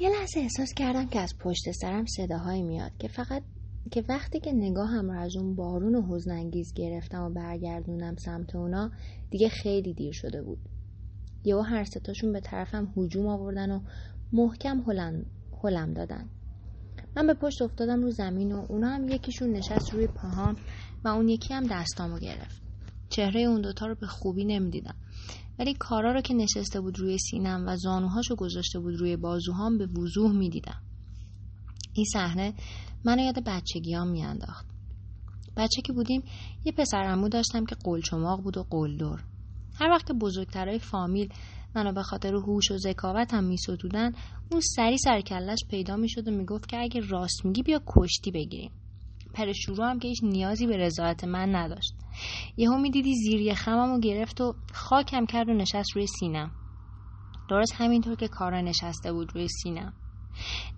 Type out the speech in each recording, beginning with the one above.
یه لحظه احساس کردم که از پشت سرم صداهایی میاد که فقط که وقتی که نگاهم رو از اون بارون و حزنانگیز گرفتم و برگردونم سمت اونا دیگه خیلی دیر شده بود. یهو هر ستاشون به طرفم هجوم آوردن و محکم هلم, هلم دادن. من به پشت افتادم رو زمین و اونا هم یکیشون نشست روی پاهام و اون یکی هم دستامو گرفت. چهره اون دوتا رو به خوبی نمی‌دیدم. ولی کارا رو که نشسته بود روی سینم و زانوهاشو گذاشته بود روی بازوهام به وضوح می‌دیدم. این صحنه منو یاد بچگیام میانداخت. بچه که بودیم یه پسر داشتم که قلچماق بود و قلدر. هر وقت که بزرگترهای فامیل منو به خاطر هوش و ذکاوتم میستودن اون سری سرکلش پیدا می‌شد و می‌گفت که اگه راست میگی بیا کشتی بگیریم. پر شروع هم که هیچ نیازی به رضایت من نداشت. یهو می‌دیدی زیر خمم و گرفت و خاکم کرد و نشست روی سینم. درست همینطور که کارا نشسته بود روی سینم.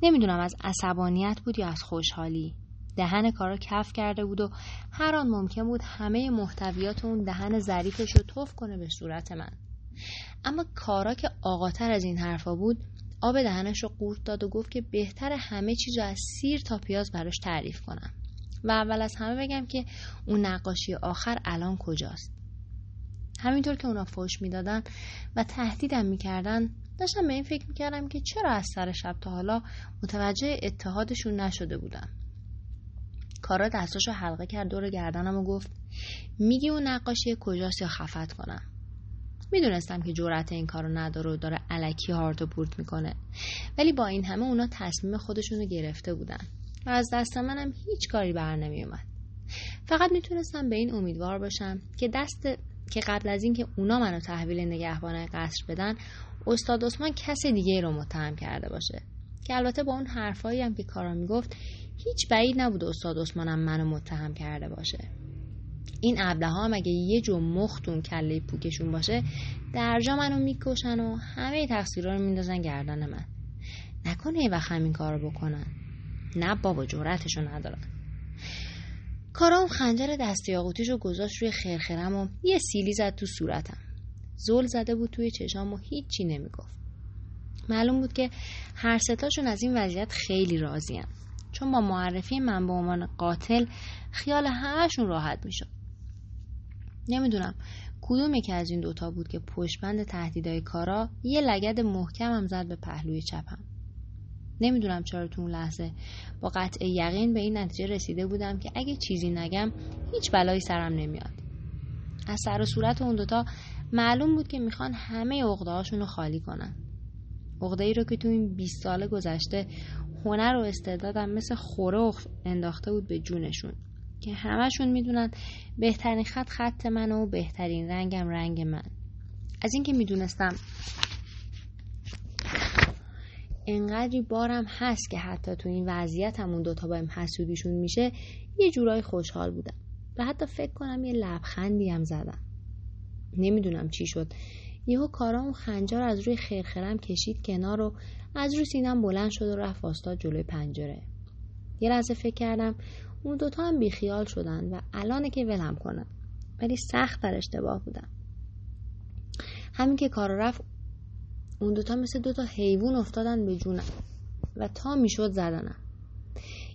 نمی‌دونم از عصبانیت بود یا از خوشحالی. دهن کارا کف کرده بود و هر آن ممکن بود همه محتویات اون دهن ظریفش رو توف کنه به صورت من. اما کارا که آقاتر از این حرفا بود آب دهنش رو قورت داد و گفت که بهتر همه چیز از سیر تا پیاز براش تعریف کنم. و اول از همه بگم که اون نقاشی آخر الان کجاست. همینطور که اونا فوش می‌دادن و تهدیدم می‌کردن داشتم به این فکر می‌کردم که چرا از سر شب تا حالا متوجه اتحادشون نشده بودم. کارا دستاشو حلقه کرد دور گردنم و گفت میگی اون نقاشی کجاست یا خفت کنم؟ می‌دونستم که جرأت این کارو نداره و داره علکی هارت و پورت می‌کنه. ولی با این همه اونا تصمیم خودشونو گرفته بودن. و از دست منم هیچ کاری بر نمیومد فقط می‌تونستم به این امیدوار باشم که دست که قبل از اینکه اونا منو تحویل نگهبان قصر بدن استاد عثمان کس دیگه رو متهم کرده باشه. که البته با اون حرفایی هم که کارا می‌گفت هیچ بعید نبود استاد عثمانم منو متهم کرده باشه. این ابله ها هم اگه یه جو مختون کله پوکشون باشه درجا منو می‌کشن و همه تقصیرها رو میندازن گردن من. نکنه وقت همین کارو بکنن. نه بابا جورتشو ندارن کارام خنجر دستی آقوتیش گذاشت روی خرخرم و یه سیلی زد تو صورتم. زل زده بود توی چشام و هیچی نمی‌گفت. معلوم بود که هر ستاشون از این وضعیت خیلی راضیم چون با معرفی من به عنوان قاتل خیال همهشون راحت می‌شد. نمی‌دونم کدوم یکی از این دوتا بود که پشتبند تهدیدهای کارا یه لگد محکمم زد به پهلوی چپم. نمی‌دونم چرا تو اون لحظه با قطع یقین به این نتیجه رسیده بودم که اگه چیزی نگم هیچ بلایی سرم نمیاد. از سر و صورت اون دوتا معلوم بود که می‌خوان همه عقده رو خالی کنن. عقده رو که تو این 20 سال گذشته هنر و استعدادم مثل خوره انداخته بود به جونشون که همشون می‌دونن بهترین خط خط من و بهترین رنگم رنگ من. از اینکه می‌دونستم انقدری بارم هست که حتی تو این وضعیت همون دوتا بایم حسودیشون میشه یه جورای خوشحال بودم. و حتی فکر کنم یه لبخندی هم زدم. نمی‌دونم چی شد. یهو کارام خنجر از روی خیرخرم کشید کنار و از روی سینم بلند شد و رفت واستا جلوی پنجره. یه لحظه فکر کردم اون دوتا هم بیخیال شدن و الانه که ولم کنم. ولی سخت در اشتباه بودم. همین که کار رفت اون دوتا مثل دوتا حیوان افتادن به جونم و تا می‌شد زدنم.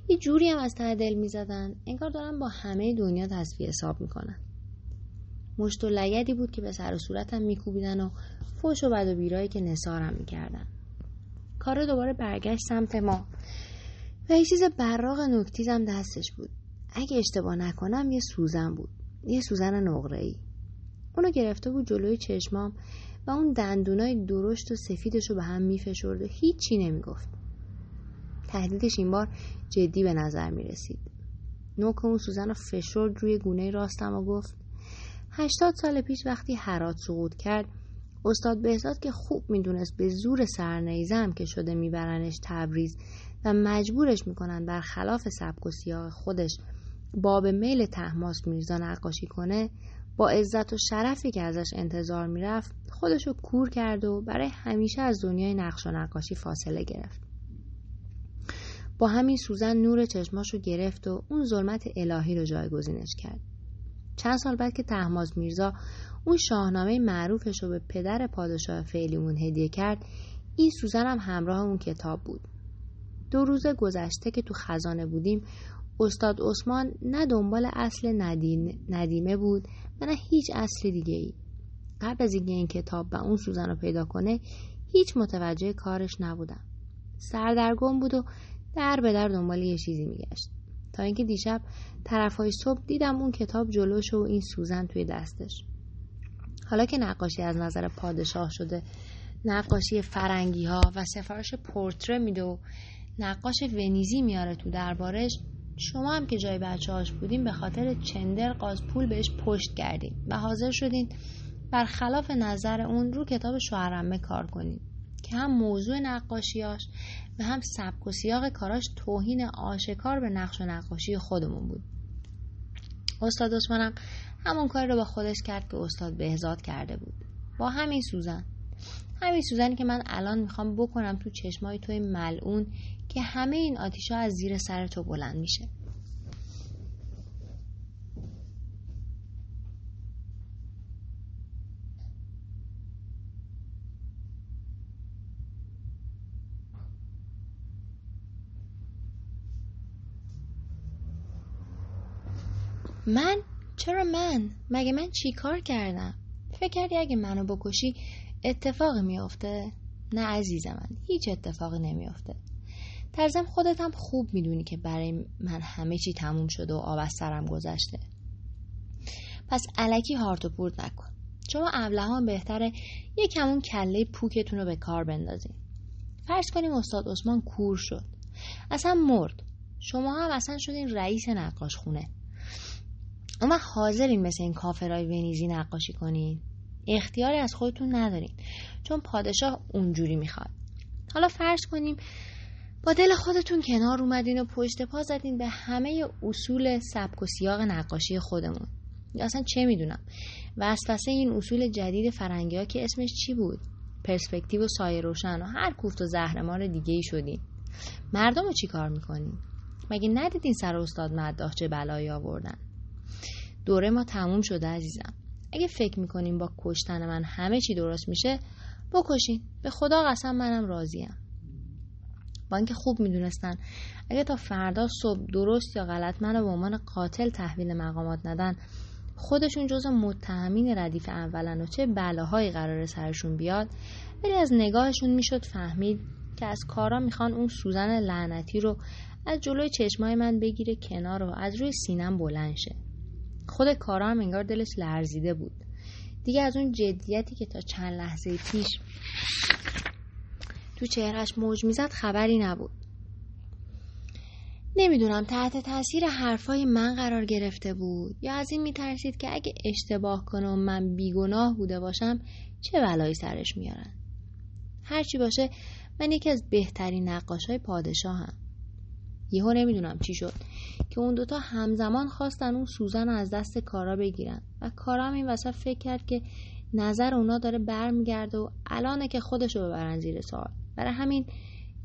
یه جوری هم از ته دل می‌زدن. انگار دارن با همه دنیا تصفیه حساب می‌کنن. مشت و لگدی بود که به سر و صورتم میکوبیدن و فوش و بد و بیرایی که نسارم می‌کردن. کار دوباره برگشت سمت ما. و یه چیز براغ نکتیزم دستش بود. اگه اشتباه نکنم یه سوزن بود. یه سوزن نقره ای اونو گرفته بود جلوی چشمام و اون دندونای درشت و سفیدش رو به هم میفشرد و هیچی نمی‌گفت. تهدیدش این بار جدی به نظر می رسید نوک اون سوزن رو فشرد روی گونه راستم و گفت هشتاد سال پیش وقتی هرات سقوط کرد استاد بهزاد که خوب می‌دونست به زور سرنیزم که شده میبرنش تبریز و مجبورش می‌کنن برخلاف سبک و سیاه خودش باب میل تحماس میرزا نقاشی کنه با عزت و شرفی که ازش انتظار می‌رفت خودشو کور کرد و برای همیشه از دنیای نقش و نقاشی فاصله گرفت. با همین سوزن نور چشماشو گرفت و اون ظلمت الهی رو جایگزینش کرد. چند سال بعد که تحماز میرزا اون شاهنامه معروفش رو به پدر پادشاه فعلیمون هدیه کرد این سوزن هم همراه اون کتاب بود. دو روز گذشته که تو خزانه بودیم استاد عثمان نه دنبال اصل ندیمه بود و نه هیچ اصل دیگه ای قبل از اینکه این کتاب و اون سوزن رو پیدا کنه هیچ متوجه کارش نبودم. سردرگم بود و در به در دنبال یه چیزی میگشت. تا اینکه دیشب طرفهای صبح دیدم اون کتاب جلوش و این سوزن توی دستش. حالا که نقاشی از نظر پادشاه شده نقاشی فرنگی ها و سفارش پورتره میده و نقاش ونیزی میاره تو دربارش شما هم که جای بچه هاش بودیم به خاطر چندر قاز پول بهش پشت کردیم و حاضر شدین برخلاف نظر اون رو کتاب شوهرمه کار کنیم که هم موضوع نقاشیاش و هم سبک و سیاق کاراش توهین آشکار به نقش و نقاشی خودمون بود. استاد عثمانم همون کار رو با خودش کرد که استاد بهزاد کرده بود. با همین سوزن. همین سوزنی که من الان می‌خوام بکنم تو چشمای توی ملعون که همه این آتیشا از زیر سر تو بلند میشه. من؟ چرا من؟ مگه من چی کار کردم؟ فکر کردی اگه منو بکشی اتفاقی میافته؟ نه عزیز من هیچ اتفاقی نمیافته. ترزم خودت هم خوب می‌دونی که برای من همه چی تموم شده و آب از سرم گذشته. پس علکی هارت و پورت نکن. شما ابلهان بهتره یکمون کله پوکتون رو به کار بندازین. فرض کنیم استاد عثمان کور شد. اصلا مرد. شما هم اصلا شدین رئیس نقاش خونه اما حاضرین مثل این کافرای ونیزی نقاشی کنین. اختیاری از خودتون ندارین. چون پادشاه اونجوری می‌خواد. حالا فرض کنیم با دل خودتون کنار اومدین و پشت پا زدین به همه اصول سبک و سیاق نقاشی خودمون. اصلا چه می‌دونم؟ وسوسه این اصول جدید فرنگی ها که اسمش چی بود؟ پرسپکتیو و سایه روشن و هر کوفت و زهرمار دیگه ای شدین. مردم رو چی کار می‌کنین؟ مگه ندیدین سر استاد مداح چه بلایی آوردن؟ دوره ما تموم شده عزیزم. اگه فکر می‌کنیم با کشتن من همه چی درست میشه بکشین. به خدا قسم منم راضیم. با اینکه خوب می‌دونستن اگه تا فردا صبح درست یا غلط منو به عنوان قاتل تحویل مقامات ندن خودشون جز متهمین ردیف اولن و چه بلاهایی قرار سرشون بیاد ولی از نگاهشون می‌شد فهمید که از کارا می‌خوان اون سوزن لعنتی رو از جلوی چشمای من بگیره کنار و از روی سینم بلند شه. خود کارا هم انگار دلش لرزیده بود. دیگه از اون جدیتی که تا چند لحظه پیش تو چهرش موج می‌زد خبری نبود. نمی‌دونم تحت تاثیر حرفای من قرار گرفته بود یا از این میترسید که اگه اشتباه کنم من بیگناه بوده باشم چه بلایی سرش میارن. هرچی باشه من یکی از بهترین نقاش های پادشاهم. یهو نمی‌دونم چی شد. که اون دوتا همزمان خواستن اون سوزن از دست کارا بگیرن. و کارا هم این وسط فکر کرد که نظر اونا داره برمیگرده و الانه که خودش رو ببرن زیر سوال. برای همین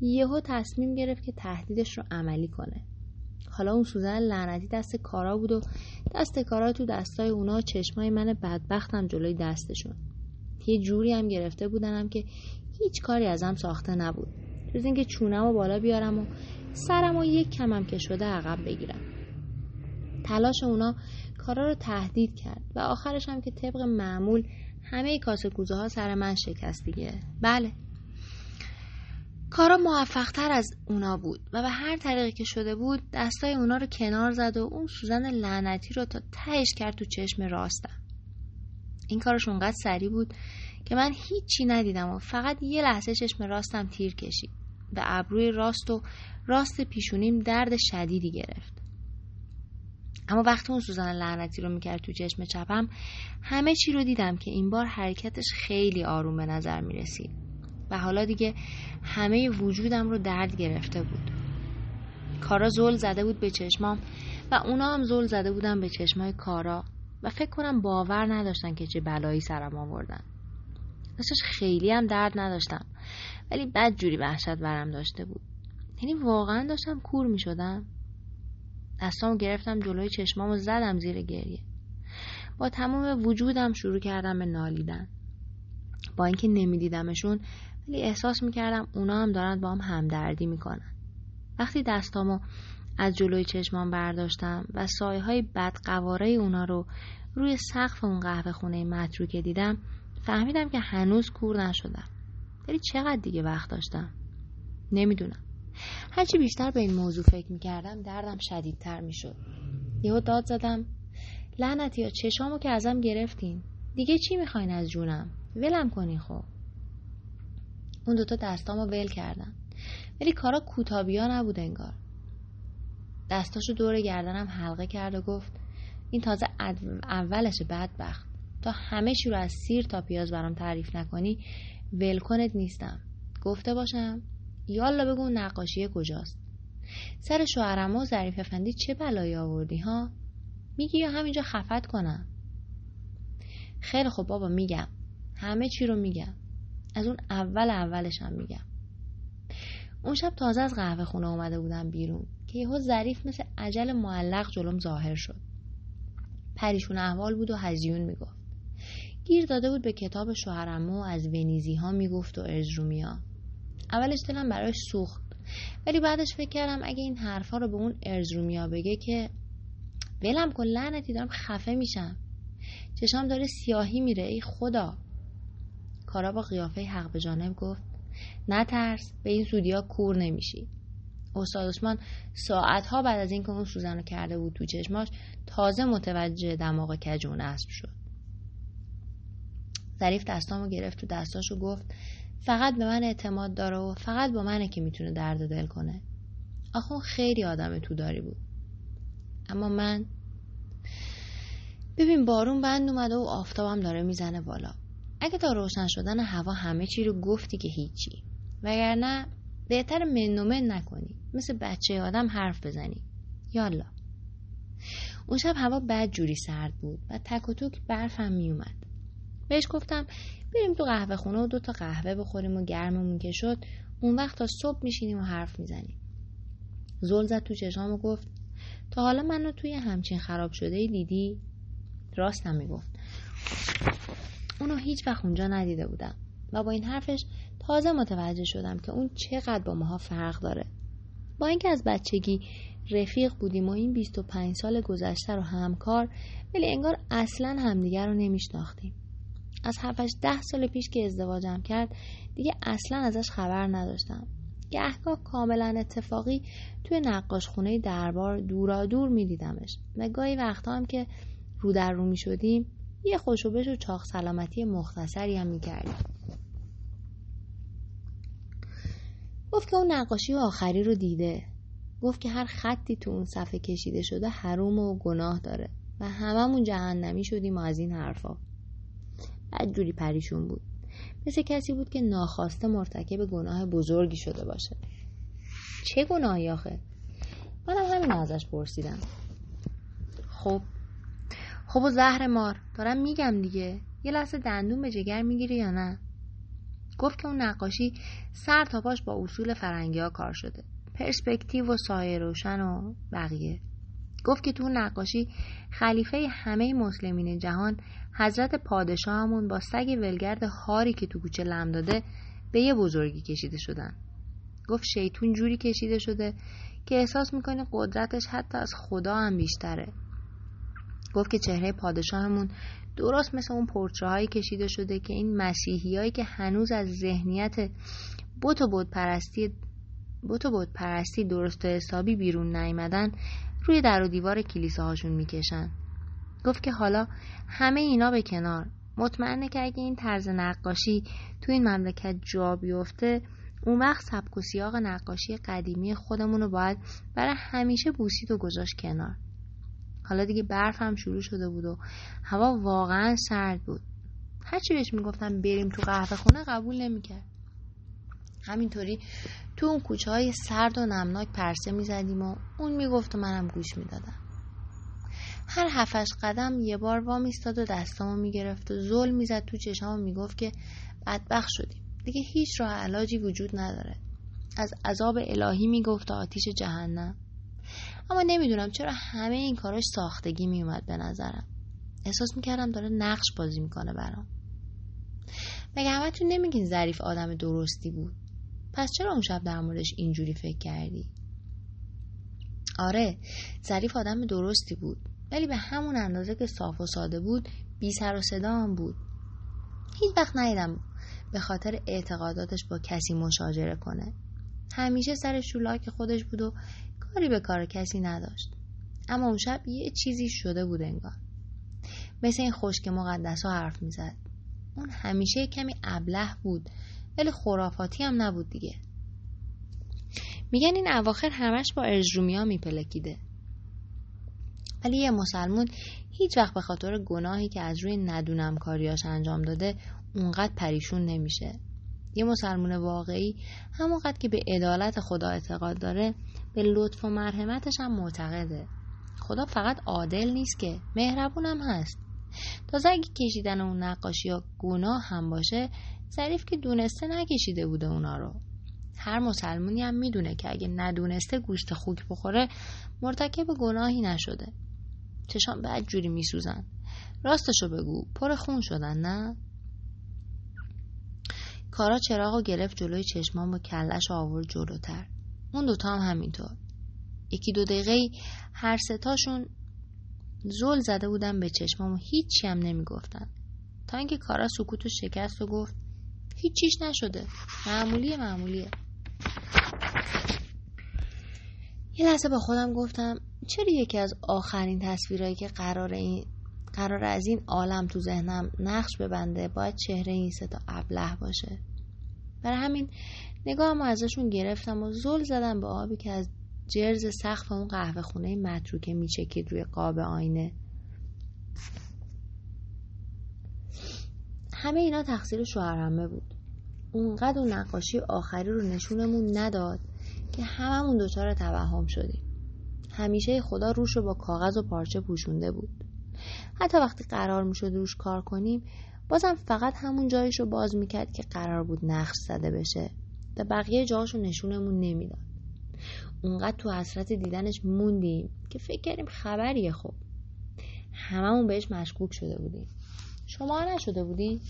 یهو تصمیم گرفت که تهدیدش رو عملی کنه. حالا اون سوزن لعنتی دست کارا بود و دست کارا تو دستای اونا چشمای من بدبختم جلوی دستشون. یه جوری هم گرفته بودنم که هیچ کاری ازم ساخته نبود. جز اینکه چونم و بالا بیارم و سرم و یک کمم که شده عقب بگیرم. تلاش اونا کارا رو تهدید کرد و آخرش هم که طبق معمول همه کاسه کوزه ها سر من شکست دیگه. بله. کارا موفق تر از اونا بود و به هر طریقی که شده بود دستای اونا رو کنار زد و اون سوزن لعنتی رو تا تهش کرد تو چشم راستم. این کارش اونقدر سریع بود که من هیچی ندیدم و فقط یه لحظه چشم راستم تیر کشید. به ابروی راست و راست پیشونیم درد شدیدی گرفت. اما وقتی اون سوزن لعنتی رو می‌کرد تو چشم چپم همه چی رو دیدم که این بار حرکتش خیلی آروم به نظر می‌رسید. و حالا دیگه همه وجودم رو درد گرفته بود. کارا زل زده بود به چشمام و اونا هم زل زده بودن به چشمای کارا و فکر کنم باور نداشتن که چه بلایی سرم آوردن. داشتش خیلی هم درد نداشتم ولی بد جوری وحشت برم داشته بود. یعنی واقعا داشتم کور می شدم دستامو گرفتم جلوی چشمامو زدم زیر گریه. با تمام وجودم شروع کردم به نالیدن. با اینکه نمیدیدمشون ولی احساس می‌کردم اونا هم دارن با هم همدردی می‌کنن. وقتی دستامو از جلوی چشمان برداشتم و سایه های بدقواره اونا رو روی سقف اون قهوه خونه متروکه دیدم فهمیدم که هنوز کور نشدم. ولی چقدر دیگه وقت داشتم؟ نمی‌دونم. هرچی بیشتر به این موضوع فکر می‌کردم دردم شدیدتر می‌شد. یهو داد زدم لعنتی یا چشامو که ازم گرفتین. دیگه چی می‌خواین از جونم؟ ولم کنین خب. اون دوتا دستامو ول کردن. ولی کارا کوتابیا نبود انگار. دستاشو دور گردنم حلقه کرد و گفت این تازه اولش بدبخت. تا همه چی رو از سیر تا پیاز برام تعریف نکنی ولکنت نیستم. گفته باشم. یالا بگو نقاشی کجاست. سر شوهرم و ظریف افندی چه بلایی آوردی ها؟ میگی یا همینجا خفت کنم؟ خیلی خب بابا میگم. همه چی رو میگم. از اون اول هم میگم. اون شب تازه از قهوه خونه اومده بودم بیرون که یهو ظریف مثل عجل معلق جلوم ظاهر شد. پریشون احوال بود و هزیون می‌گفت. گیر داده بود به کتاب شوهرمو از ونیزی ها می‌گفت و ارزرومیا اولش دلم براش سوخت ولی بعدش فکر کردم اگه این حرفا رو به اون ارزرومیا بگه که ولم کن لعنتی دارم خفه میشم. چشام داره سیاهی میره ای خدا. کارا با قیافه حق به جانب گفت نترس به این زودیا کور نمیشی. استاد عثمان ساعتها بعد از اینکه اون سوزن رو کرده بود تو چشماش تازه متوجه دماغ کجون اسب شد. ظریف دستامو گرفت تو دستاش و گفت فقط به من اعتماد داره و فقط با منه که می‌تونه درد دل کنه. آخه خیلی آدم تو داری بود. اما من ببین بارون بند اومده و آفتابم داره می‌زنه بالا. اگه تا روشن شدن هوا همه چی رو گفتی که هیچی. وگرنه بهتر منومن نکنی. مثل بچه آدم حرف بزنی. یالا. اون شب هوا بد جوری سرد بود و تک و توک برفم میومد بهش گفتم بریم تو قهوه خونه و دو تا قهوه بخوریم و گرممون که شد اون وقت تا صبح میشینیم و حرف می‌زنیم. زل زد تو چشام و گفت تا حالا منو توی همچین خراب شده دیدی؟ راستم می‌گفت. اونو هیچ وقت اونجا ندیده بودم و با این حرفش تازه متوجه شدم که اون چقدر با ماها فرق داره. با اینکه از بچگی رفیق بودیم و این 25 سال گذشته رو همکار ولی انگار اصلا همدیگر رو نمیشناختیم. از 7 ده سال پیش که ازدواجم کرد دیگه اصلا ازش خبر نداشتم. گهگاه کاملا اتفاقی توی نقاش خونه دربار دورا دور میدیدمش. و گاهی وقتا هم که رو در رو می شدیم یه خوشوبش و چاق سلامتی مختصری هم می کردیم. گفت که اون نقاشی آخری رو دیده. گفت که هر خطی تو اون صفحه کشیده شده حروم و گناه داره. و هممون جهنمی شدیم و از این حرفا. جوری پریشون بود. مثل کسی بود که ناخواسته مرتکب گناه بزرگی شده باشه. چه گناهی آخه؟ منم همین ازش پرسیدم. خب خب و زهر مار دارم میگم دیگه. یه لحظه دندون به جگر می‌گیری یا نه؟ گفت که اون نقاشی سر تا پاش با اصول فرنگی ها کار شده. پرسپکتیو و سایه روشن و بقیه. گفت که تو نقاشی خلیفه همه مسلمین جهان حضرت پادشاهمون با سگ ولگرد هاری که تو کوچه لم داده به یه بزرگی کشیده شدن. گفت شیطون جوری کشیده شده که احساس می‌کنه قدرتش حتی از خدا هم بیشتره. گفت که چهره پادشاهمون درست مثل اون هایی کشیده شده که این مسیحی هایی که هنوز از ذهنیت بوت و بود پرستی بوت و بود پرستی درست و حسابی بیرون نیمدن روی در و دیوار کلیسه هاشون می‌کشن. گفت که حالا همه اینا به کنار. مطمئنه که اگه این طرز نقاشی تو این مملکت جا بیفته اون وقت سبک و سیاق نقاشی قدیمی خودمون رو باید برای همیشه بوسید و گذاشت کنار. حالا دیگه برف هم شروع شده بود و هوا واقعا سرد بود. هرچی بهش می‌گفتم بریم تو قهوه خونه قبول نمی‌کرد. همینطوری تو اون کوچه های سرد و نمناک پرسه می‌زدیم و اون می‌گفت و منم گوش می‌دادم. هر هفش قدم یه بار وا میستاد و دستامو می‌گرفت و زل می‌زد تو چشام و می‌گفت که بدبخ شدیم. دیگه هیچ راه علاجی وجود نداره. از عذاب الهی می‌گفت و آتیش جهنم. اما نمی‌دونم چرا همه این کاراش ساختگی میومد به نظرم. احساس می‌کردم داره نقش بازی می‌کنه برام. مگه همتون نمیگین ظریف آدم درستی بود؟ پس چرا اون شب در موردش اینجوری فکر کردی؟ آره ظریف آدم درستی بود ولی به همون اندازه که صاف و ساده بود بی سر و صدا هم بود. هیچ وقت ندیدم به خاطر اعتقاداتش با کسی مشاجره کنه. همیشه سر شولاک خودش بود و کاری به کار کسی نداشت. اما اون شب یه چیزی شده بود انگار. مثل این خشک مقدس ها حرف می‌زد. اون همیشه کمی ابله بود. ولی خرافاتی هم نبود دیگه. میگن این اواخر همش با ارجرومیا میپلکیده. ولی یه مسلمون هیچ وقت به خاطر گناهی که از روی ندونم کاریاش انجام داده اونقدر پریشون نمیشه. یه مسلمون واقعی همونقدر که به عدالت خدا اعتقاد داره به لطف و مرحمتش هم معتقده. خدا فقط عادل نیست که مهربون هم هست. تازه اگه کشیدن اون نقاشی ها گناه هم باشه ظریف که دونسته نکشیده بوده اونا رو. هر مسلمونی هم می‌دونه که اگه ندونسته گوشت خوک بخوره مرتکب گناهی نشده. چشام بعد جوری میسوزن. راستشو بگو پر خون شدن نه؟ کارا چراغو گرفت جلوی چشمان با کلش آورد جلوتر. اون دوتا هم همینطور. یکی دو دقیقه هر ستاشون زل زده بودن به چشمام و هیچی هم نمی‌گفتن. تا اینکه کارا سکوتو شکست و گفت هیچیش نشده. معمولیه معمولیه. یه لحظه با خودم گفتم چرا یکی از آخرین تصویرهایی که قرار این قرار از این عالم تو ذهنم نقش ببنده باید چهره این ستا ابله باشه. برای همین نگاهم ازشون گرفتم و زل زدم به آبی که از جرز سقف اون قهوه خونه متروکه میچکید روی قاب آینه. همه اینا تقصیر شوهرمه بود. اونقدر اون نقاشی آخری رو نشونمون نداد که هممون دچار توهم شدیم. همیشه خدا روش رو با کاغذ و پارچه پوشونده بود. حتی وقتی قرار می‌شد روش کار کنیم بازم فقط همون جایش رو باز می‌کرد که قرار بود نقش زده بشه و بقیه جاهاش رو نشونمون نمی‌داد. اونقدر تو حسرت دیدنش موندیم که فکر کردیم خبریه خب. هممون بهش مشکوک شده بودیم. شما نشده بودی؟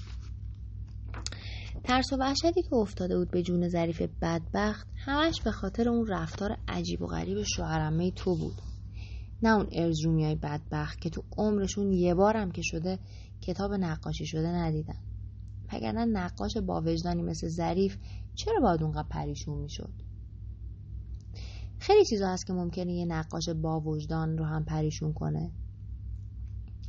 ترس و وحشتی که افتاده بود به جون ظریف بدبخت همش به خاطر اون رفتار عجیب و غریب شوهرمه تو بود. نه اون ارزرومی های بدبخت که تو عمرشون یه بارم که شده کتاب نقاشی شده ندیدن. وگرنه نقاش با وجدانی مثل ظریف چرا باید اونقدر پریشون می‌شد؟ خیلی چیزا هست که ممکنه یه نقاش با وجدان رو هم پریشون کنه.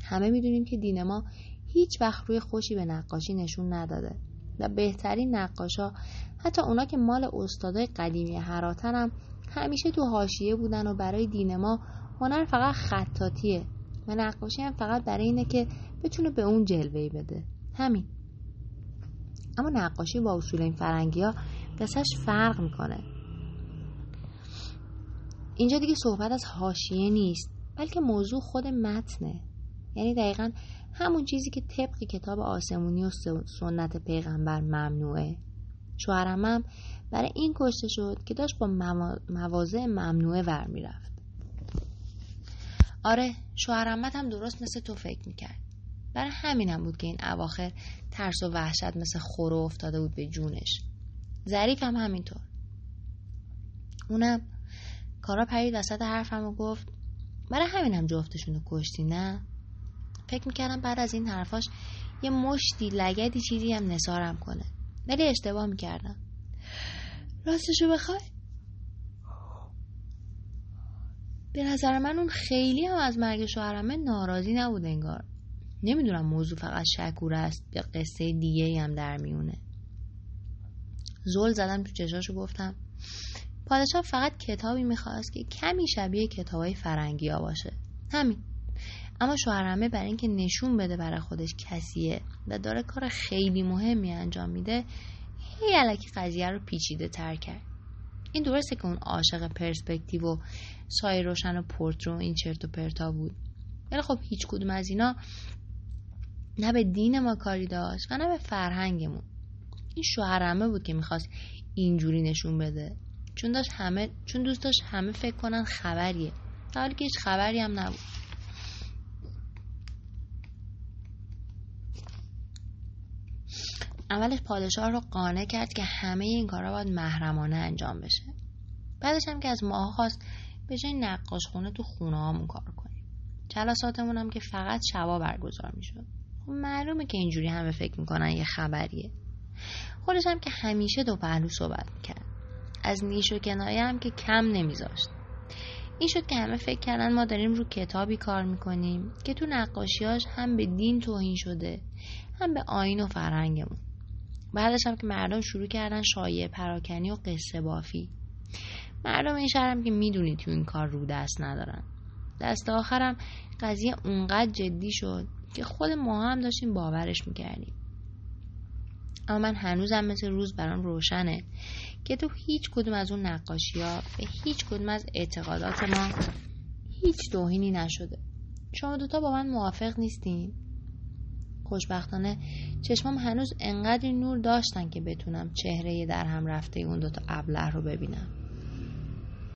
همه می‌دونیم که دین ما هیچ وقت روی خوشی به نقاشی نشون نداده. و بهترین نقاشا. حتی اونا که مال استادای قدیمی هراتن هم همیشه تو حاشیه بودن و برای دین ما هنر فقط خطاتیه و نقاشی هم فقط برای اینه که بتونه به اون جلوه بده. همین. اما نقاشی با اصول این فرنگی ها قصهش فرق می‌کنه. اینجا دیگه صحبت از حاشیه نیست بلکه موضوع خود متنه. یعنی دقیقا همون چیزی که طبق کتاب آسمونی و سنت پیغمبر ممنوعه. شوهرم برای این کشته شد که داشت با مواضع ممنوعه ور می‌رفت. آره شوهرمت هم درست مثل تو فکر می‌کرد. برای همینم بود که این اواخر ترس و وحشت مثل خورو افتاده بود به جونش. ظریف هم همینطور. اونم کارا پرید وسط حرفم و گفت برای همینم جفتشون رو کشتی نه؟ فکر می‌کردم بعد از این حرفاش یه مشتی لگدی چیزی هم نسارم کنه. ولی اشتباه می‌کردم. راستشو بخوای؟ به نظر من اون خیلی هم از مرگ شوهرمه ناراضی نبود انگار. نمی‌دونم موضوع فقط شکور است یا قصه دیگه هم در میونه زل زدم تو چشاشو گفتم پادشاه فقط کتابی می‌خواست که کمی شبیه کتابای فرنگی ها باشه. همین. اما شوهرمه برای اینکه نشون بده برای خودش کسیه و داره کار خیلی مهمی انجام میده هی علکی قضیه رو پیچیده تر کرد. این درسته که اون عاشق پرسپکتیو و سایه روشن و پورترو این چرت و پرتا بود. ولی خب هیچ کدوم از اینا نه به دین ما کاری داشت و نه به فرهنگمون. این شوهرمه بود که می‌خواست اینجوری نشون بده. چون داشت همه چون دوست داشت همه فکر کنن خبریه. در حالی که هیچ خبری هم نبود. اولش پادشاه رو قانع کرد که همه این کارا باید محرمانه انجام بشه. بعدش هم که از ماها خواست به جای نقاش خونه تو خونه هامون کار کنیم. جلساتمون هم که فقط شبا برگزار می‌شد. خب معلومه که اینجوری همه فکر می‌کنن یه خبریه. خودش هم که همیشه دو پهلو صحبت می‌کرد. از نیش و کنایه هم که کم نمیذاشت. این شد که همه فکر کردن ما داریم رو کتابی کار می‌کنیم که تو نقاشیاش هم به دین توهین شده هم به آین و فرهنگمون. بعدش هم که مردم شروع کردن شایع پراکنی و قصه بافی. مردم این شهرم که می‌دونی تو این کار رو دست ندارن. دست آخرم قضیه اونقدر جدی شد که خود ما هم داشتیم باورش می‌کردیم. اما من هنوزم مثل روز برام روشنه که تو هیچ کدوم از اون نقاشی ها به هیچ کدوم از اعتقادات ما هیچ توهینی نشده. شما دوتا با من موافق نیستین؟ خوشبختانه چشمام هنوز انقدر نور داشتن که بتونم چهره در هم رفته اون دوتا ابله رو ببینم.